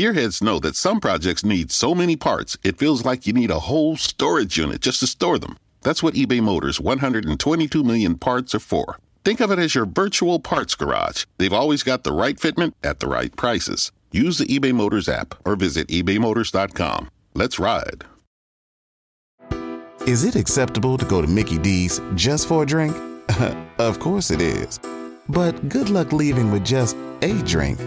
Gearheads know that some projects need so many parts, it feels like you need a whole storage unit just to store them. That's what eBay Motors' 122 million parts are for. Think of it as your virtual parts garage. They've always got the right fitment at the right prices. Use the eBay Motors app or visit ebaymotors.com. Let's ride. Is it acceptable to go to Mickey D's just for a drink? of course it is. But good luck leaving with just a drink.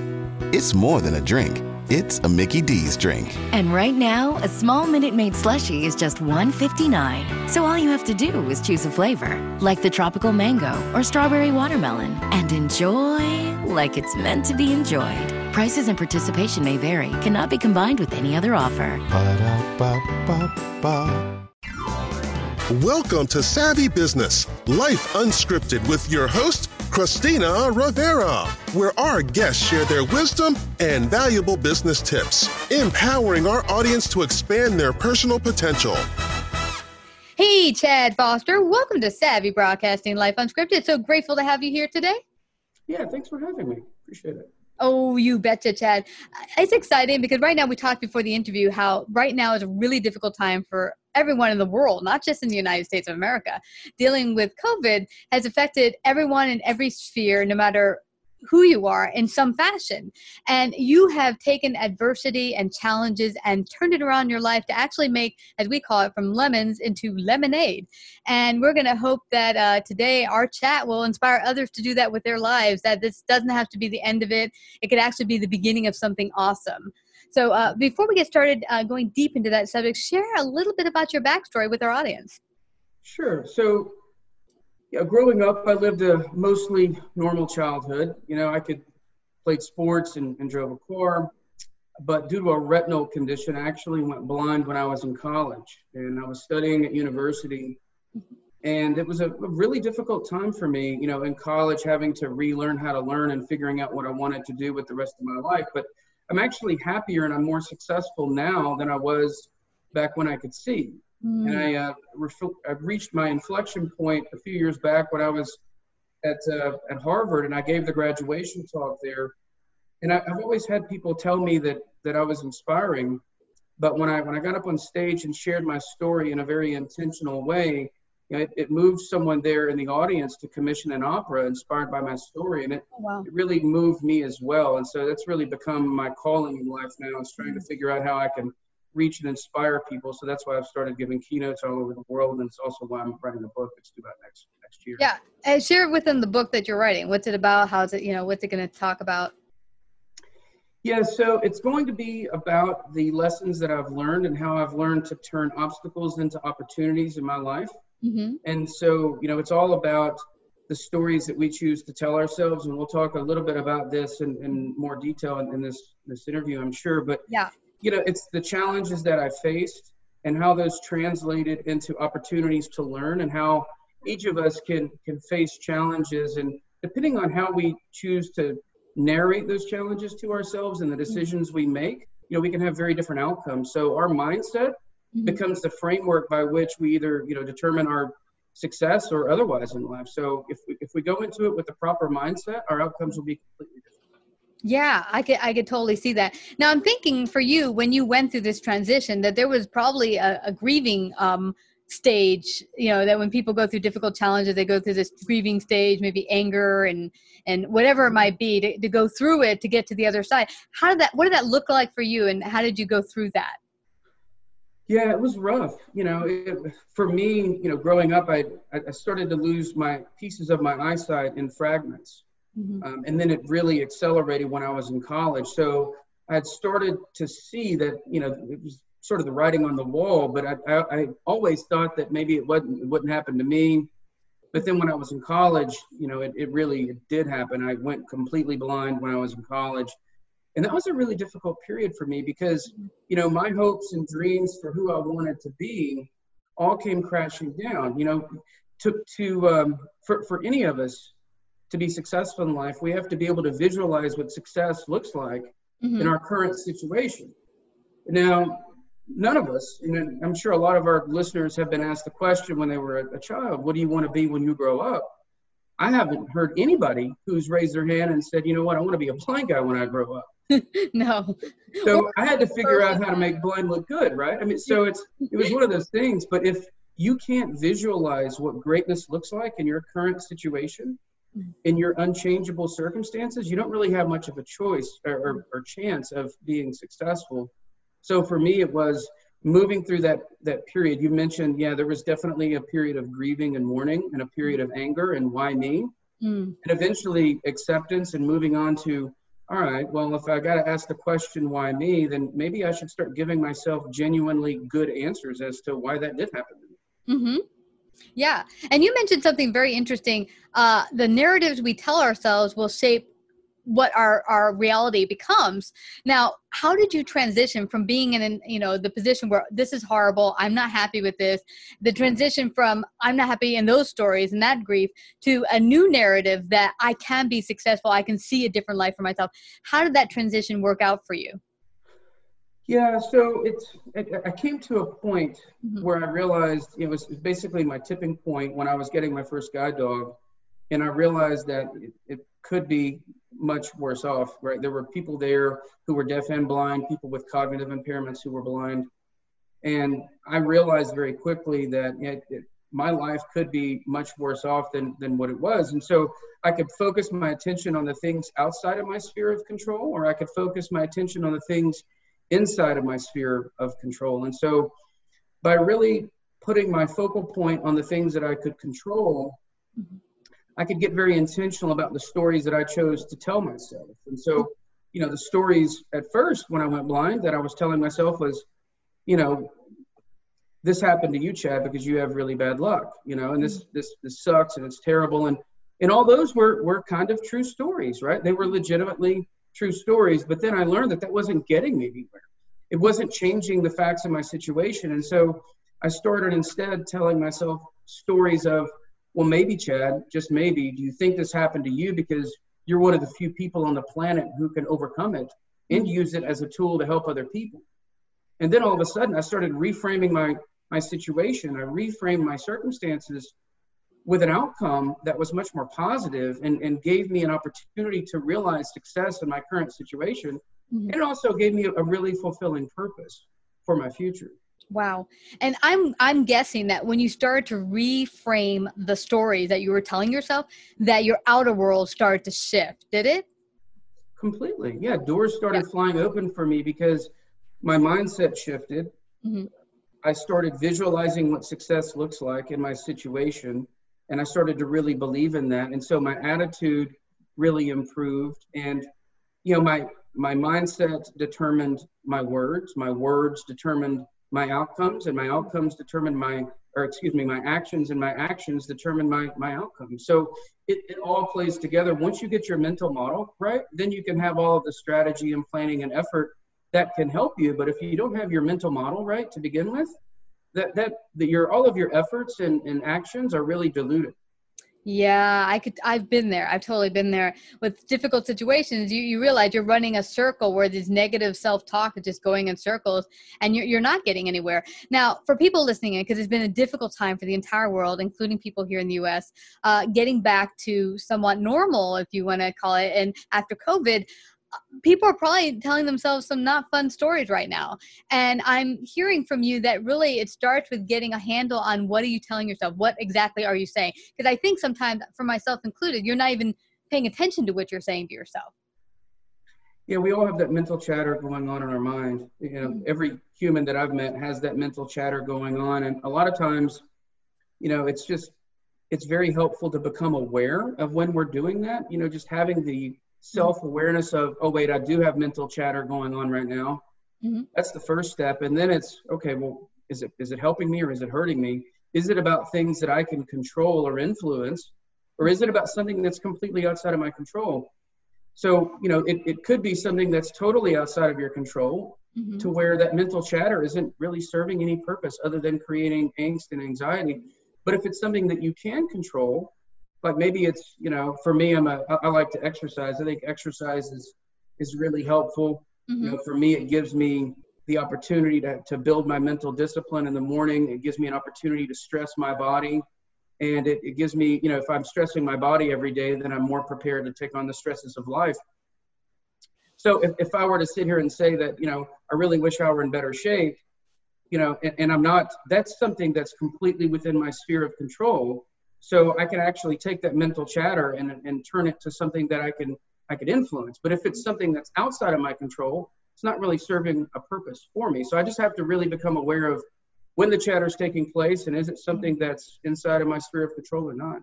It's more than a drink. It's a Mickey D's drink. And right now, a small Minute Maid slushie is just $1.59. So all you have to do is choose a flavor, like the tropical mango or strawberry watermelon, and enjoy like it's meant to be enjoyed. Prices and participation may vary, cannot be combined with any other offer. Ba-da-ba-ba-ba. Welcome to Savvy Business, Life Unscripted with your host, Christina Rivera, where our guests share their wisdom and valuable business tips, empowering our audience to expand their personal potential. Hey, Chad Foster. Welcome to Savvy Broadcasting Life Unscripted. So grateful to have you here today. Yeah, thanks for having me. Appreciate it. Oh, you betcha, Chad. It's exciting because right now we talked before the interview how right now is a really difficult time for everyone in the world, not just in the United States of America. Dealing with COVID has affected everyone in every sphere, no matter who you are in some fashion. And you have taken adversity and challenges and turned it around your life to actually make, as we call it, from lemons into lemonade. And we're going to hope that uh, today our chat will inspire others to do that with their lives, that this doesn't have to be the end of it. It could actually be the beginning of something awesome. So uh, before we get started uh, going deep into that subject, share a little bit about your backstory with our audience. Sure. So, yeah, growing up, I lived a mostly normal childhood. You know, I could played sports and, and drove a car, but due to a retinal condition, I actually went blind when I was in college, and I was studying at university. And it was a, a really difficult time for me, you know, in college, having to relearn how to learn and figuring out what I wanted to do with the rest of my life. But I'm actually happier and I'm more successful now than I was back when I could see. Mm. And I, uh, ref- I reached my inflection point a few years back when I was at, uh, at Harvard and I gave the graduation talk there. And I, I've always had people tell me that, that I was inspiring. But when I, when I got up on stage and shared my story in a very intentional way, you know, it, it, moved someone there in the audience to commission an opera inspired by my story, and it, oh, wow. it really moved me as well. And so that's really become my calling in life now is trying to figure out how I can reach and inspire people. So that's why I've started giving keynotes all over the world, and it's also why I'm writing a book that's due out next next year. Yeah, and share within the book that you're writing. What's it about? How's it? You know, what's it going to talk about? Yeah, so it's going to be about the lessons that I've learned and how I've learned to turn obstacles into opportunities in my life. Mm-hmm. And so, you know, it's all about the stories that we choose to tell ourselves. And we'll talk a little bit about this in, in more detail in, in this, this interview, I'm sure. But yeah. You know, it's the challenges that I faced and how those translated into opportunities to learn and how each of us can can face challenges. And depending on how we choose to narrate those challenges to ourselves and the decisions we make you know we can have very different outcomes. So our mindset mm-hmm. becomes the framework by which we either you know determine our success or otherwise in life. So if we, if we go into it with the proper mindset our outcomes will be completely different yeah, I could I could totally see that. Now I'm thinking for you when you went through this transition that there was probably a, a grieving um, stage. You know that when people go through difficult challenges, they go through this grieving stage, maybe anger and and whatever it might be to, to go through it to get to the other side. How did that? What did that look like for you, and how did you go through that? Yeah, it was rough. You know, it, for me, you know, growing up, I I started to lose my pieces of my eyesight in fragments Mm-hmm. Um, and then it really accelerated when I was in college. So I had started to see that, you know, it was sort of the writing on the wall, but I, I, I always thought that maybe it wouldn't, it wouldn't happen to me. But then when I was in college, you know, it, it really it did happen. I went completely blind when I was in college. And that was a really difficult period for me because, you know, my hopes and dreams for who I wanted to be all came crashing down. You know, to, to um, for, for any of us, to be successful in life, we have to be able to visualize what success looks like mm-hmm. in our current situation. Now, none of us, and I'm sure a lot of our listeners have been asked the question when they were a, a child, what do you want to be when you grow up? I haven't heard anybody who's raised their hand and said, you know what, I want to be a blind guy when I grow up. no. So I had to figure out how to make blind look good, right? I mean, so it's it was one of those things. But if you can't visualize what greatness looks like in your current situation, in your unchangeable circumstances, you don't really have much of a choice or, or, or, chance of being successful. So for me, it was moving through that that period. You mentioned, yeah, there was definitely a period of grieving and mourning, and a period of anger and why me, mm. and eventually acceptance and moving on to, all right, well, if I got to ask the question why me, then maybe I should start giving myself genuinely good answers as to why that did happen to me. Mm-hmm. Yeah. And you mentioned something very interesting. Uh, the narratives we tell ourselves will shape what our our reality becomes now how did you transition from being in you know the position where this is horrible i'm not happy with this the transition from i'm not happy in those stories and that grief to a new narrative that i can be successful i can see a different life for myself how did that transition work out for you yeah, so it's I came to a point mm-hmm. where I realized it was basically my tipping point when I was getting my first guide dog, and I realized that it, it could be much worse off. Right, there were people there who were deaf and blind, people with cognitive impairments who were blind, and I realized very quickly that it, it, my life could be much worse off than than what it was, and so I could focus my attention on the things outside of my sphere of control, or I could focus my attention on the things inside of my sphere of control. And so by really putting my focal point on the things that I could control, mm-hmm. I could get very intentional about the stories that I chose to tell myself. And so, you know, the stories at first when I went blind that I was telling myself was, you know, this happened to you, Chad, because you have really bad luck, you know, and this mm-hmm. this this sucks and it's terrible. And and all those were were kind of true stories, right? They were legitimately true stories. But then I learned that that wasn't getting me anywhere. It wasn't changing the facts of my situation. And so I started instead telling myself stories of, well, maybe, Chad, just maybe, do you think this happened to you because you're one of the few people on the planet who can overcome it and use it as a tool to help other people? And then all of a sudden, I started reframing my, my situation. I reframed my circumstances with an outcome that was much more positive and, and gave me an opportunity to realize success in my current situation. Mm-hmm. And it also gave me a, really fulfilling purpose for my future. Wow. And I'm I'm guessing that when you started to reframe the stories that you were telling yourself, that your outer world started to shift. Did it? Completely. Yeah. Doors started yeah. flying open for me because my mindset shifted. Mm-hmm. I started visualizing what success looks like in my situation and I started to really believe in that. And so my attitude really improved, and you know my my mindset determined my words, my words determined my outcomes, and my outcomes determined my or excuse me my actions, and my actions determined my my outcomes. So it, it all plays together. Once you get your mental model right, then you can have all of the strategy and planning and effort that can help you. But if you don't have your mental model right to begin with, that that, that your all of your efforts and, and actions are really diluted. Yeah, I could. I've been there. I've totally been there with difficult situations. You you realize you're running a circle where this negative self talk is just going in circles, and you're you're not getting anywhere. Now, for people listening in, because it's been a difficult time for the entire world, including people here in the U.S., uh, getting back to somewhat normal, if you want to call it, and after COVID, people are probably telling themselves some not fun stories right now. And i'm hearing from you that really it starts with getting a handle on what are you telling yourself? What exactly are you saying? Because i think sometimes for myself included you're not even paying attention to what you're saying to yourself. Yeah we all have that mental chatter going on in our mind. You know mm-hmm. every human that i've met has that mental chatter going on. And a lot of times you know it's just it's very helpful to become aware of when we're doing that. You know just having the self awareness of, oh, wait, I do have mental chatter going on right now. Mm-hmm. That's the first step. And then it's, okay, well, is it, is it helping me or is it hurting me? Is it about things that I can control or influence? Or is it about something that's completely outside of my control? So, you know, it, it could be something that's totally outside of your control mm-hmm. to where that mental chatter isn't really serving any purpose other than creating angst and anxiety. But if it's something that you can control, like maybe it's you know for me i'm a i like to exercise. I think exercise is is really helpful. Mm-hmm. you know for me it gives me the opportunity to, to build my mental discipline in the morning. It gives me an opportunity to stress my body. And it, it gives me you know if i'm stressing my body every day then i'm more prepared to take on the stresses of life. So if, if i were to sit here and say that you know i really wish i were in better shape you know and, and i'm not that's something that's completely within my sphere of control so I can actually take that mental chatter and, and turn it to something that I can I could influence. But if it's something that's outside of my control, it's not really serving a purpose for me. So I just have to really become aware of when the chatter is taking place and is it something that's inside of my sphere of control or not.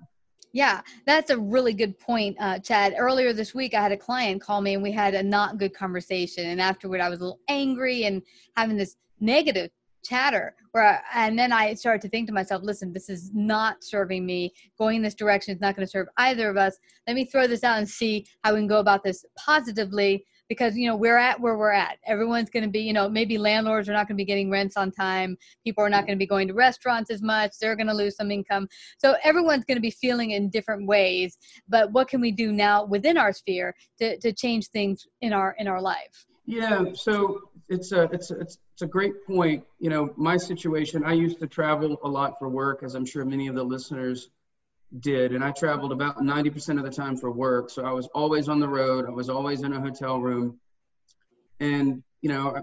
Yeah, that's a really good point, uh, Chad. Earlier this week, I had a client call me and we had a not good conversation. And afterward, I was a little angry and having this negative chatter where and then i started to think to myself listen this is not serving me. Going in this direction is not going to serve either of us. Let me throw this out and see how we can go about this positively because you know we're at where we're at. Everyone's going to be you know maybe landlords are not going to be getting rents on time. People are not going to be going to restaurants as much. They're going to lose some income. So everyone's going to be feeling in different ways but what can we do now within our sphere to, to change things in our in our life? Yeah so it's a it's a, it's it's a great point. You know, my situation. I used to travel a lot for work, as I'm sure many of the listeners did, and I traveled about 90% of the time for work. So I was always on the road. I was always in a hotel room, and you know,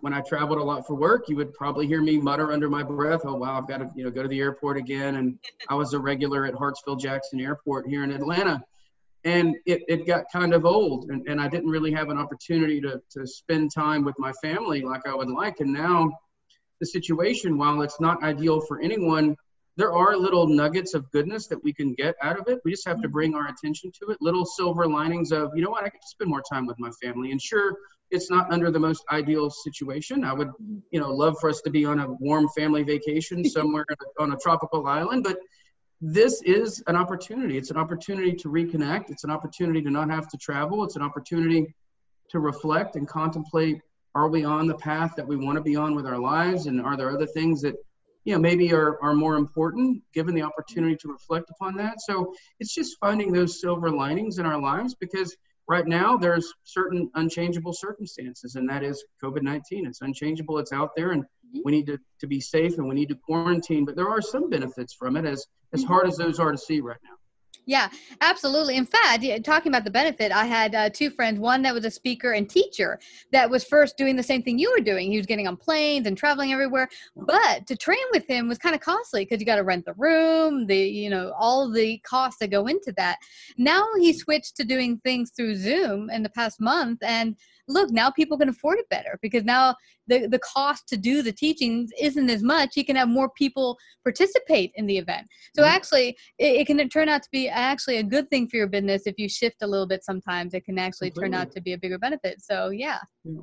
when I traveled a lot for work, you would probably hear me mutter under my breath, "Oh wow, I've got to you know go to the airport again." And I was a regular at Hartsfield Jackson Airport here in Atlanta and it, it got kind of old and, and i didn't really have an opportunity to, to spend time with my family like i would like and now the situation while it's not ideal for anyone there are little nuggets of goodness that we can get out of it. We just have to mm-hmm. bring our attention to it. Little silver linings of you know what? I could spend more time with my family. And sure it's not under the most ideal situation. I would you know love for us to be on a warm family vacation somewhere on a tropical island but this is an opportunity. It's an opportunity to reconnect. It's an opportunity to not have to travel. It's an opportunity to reflect and contemplate are we on the path that we want to be on with our lives? And are there other things that, you know, maybe are, are more important given the opportunity to reflect upon that? So it's just finding those silver linings in our lives because right now there's certain unchangeable circumstances, and that is COVID 19. It's unchangeable, it's out there, and mm-hmm. we need to, to be safe and we need to quarantine. But there are some benefits from it as as mm-hmm. hard as those are to see right now. Yeah, absolutely. In fact, talking about the benefit, I had uh, two friends. One that was a speaker and teacher that was first doing the same thing you were doing. He was getting on planes and traveling everywhere. But to train with him was kind of costly because you got to rent the room, the you know all the costs that go into that. Now he switched to doing things through Zoom in the past month, and look, now people can afford it better because now the, the cost to do the teachings isn't as much. He can have more people participate in the event. So mm-hmm. actually, it, it, can turn out to be actually a good thing for your business if you shift a little bit sometimes. It can actually Completely. turn out to be a bigger benefit. So, yeah. yeah.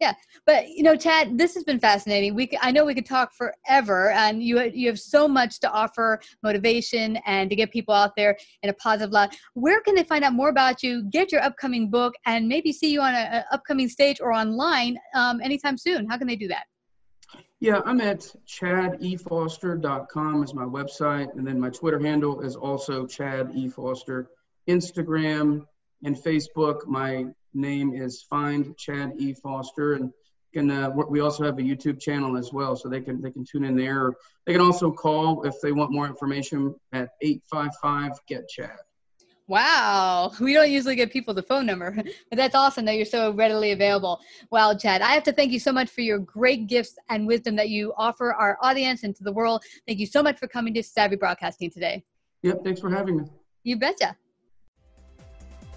Yeah, but you know, Chad, this has been fascinating. We, I know we could talk forever, and you you have so much to offer, motivation, and to get people out there in a positive light. Where can they find out more about you? Get your upcoming book, and maybe see you on an upcoming stage or online um, anytime soon. How can they do that? Yeah, I'm at chadefoster.com is my website, and then my Twitter handle is also Chad E Foster. Instagram and Facebook, my name is Find Chad E Foster, and can uh, we also have a YouTube channel as well, so they can they can tune in there. They can also call if they want more information at 855 Get Chad. Wow, we don't usually give people the phone number, but that's awesome that you're so readily available. Wow, Chad, I have to thank you so much for your great gifts and wisdom that you offer our audience and to the world. Thank you so much for coming to Savvy Broadcasting today. Yep, thanks for having me. You betcha.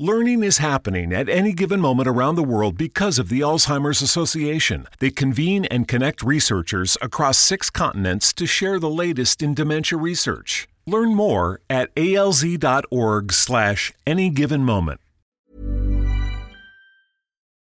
Learning is happening at any given moment around the world because of the Alzheimer's Association. They convene and connect researchers across six continents to share the latest in dementia research. Learn more at alz.org slash any given moment.